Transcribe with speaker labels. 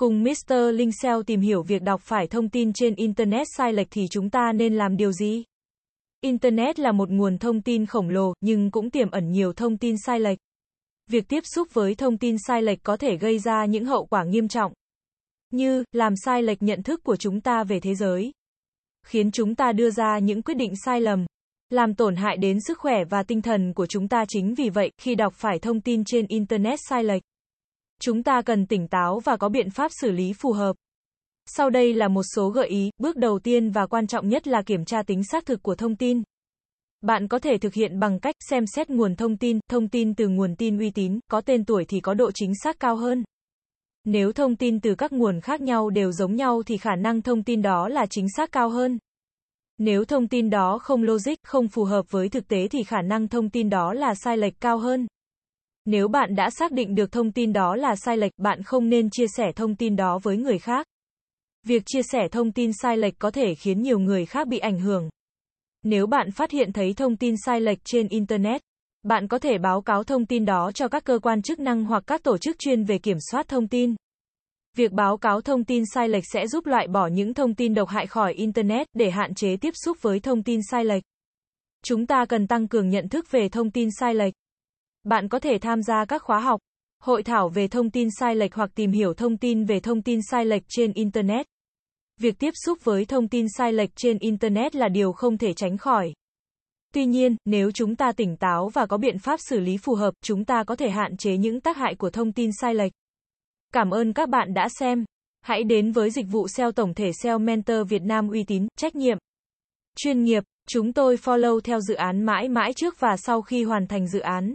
Speaker 1: Cùng Mr. Linh SEO tìm hiểu việc đọc phải thông tin trên Internet sai lệch thì chúng ta nên làm điều gì? Internet là một nguồn thông tin khổng lồ, nhưng cũng tiềm ẩn nhiều thông tin sai lệch. Việc tiếp xúc với thông tin sai lệch có thể gây ra những hậu quả nghiêm trọng, như làm sai lệch nhận thức của chúng ta về thế giới, khiến chúng ta đưa ra những quyết định sai lầm, làm tổn hại đến sức khỏe và tinh thần của chúng ta chính vì vậy, khi đọc phải thông tin trên internet sai lệch, chúng ta cần tỉnh táo và có biện pháp xử lý phù hợp. Sau đây là một số gợi ý, bước đầu tiên và quan trọng nhất là kiểm tra tính xác thực của thông tin. Bạn có thể thực hiện bằng cách xem xét nguồn thông tin, thông tin từ nguồn tin uy tín, có tên tuổi thì có độ chính xác cao hơn. Nếu thông tin từ các nguồn khác nhau đều giống nhau thì khả năng thông tin đó là chính xác cao hơn. Nếu thông tin đó không logic, không phù hợp với thực tế thì khả năng thông tin đó là sai lệch cao hơn. Nếu bạn đã xác định được thông tin đó là sai lệch, bạn không nên chia sẻ thông tin đó với người khác. Việc chia sẻ thông tin sai lệch có thể khiến nhiều người khác bị ảnh hưởng. Nếu bạn phát hiện thấy thông tin sai lệch trên internet, bạn có thể báo cáo thông tin đó cho các cơ quan chức năng hoặc các tổ chức chuyên về kiểm soát thông tin. Việc báo cáo thông tin sai lệch sẽ giúp loại bỏ những thông tin độc hại khỏi internet để hạn chế tiếp xúc với thông tin sai lệch. Chúng ta cần tăng cường nhận thức về thông tin sai lệch. Bạn có thể tham gia các khóa học, hội thảo về thông tin sai lệch hoặc tìm hiểu thông tin về thông tin sai lệch trên internet. Việc tiếp xúc với thông tin sai lệch trên internet là điều không thể tránh khỏi. Tuy nhiên, nếu chúng ta tỉnh táo và có biện pháp xử lý phù hợp, chúng ta có thể hạn chế những tác hại của thông tin sai lệch. Cảm ơn các bạn đã xem. Hãy đến với dịch vụ SEO tổng thể SEO Mentor Việt Nam uy tín, trách nhiệm, chuyên nghiệp. Chúng tôi follow theo dự án mãi mãi trước và sau khi hoàn thành dự án.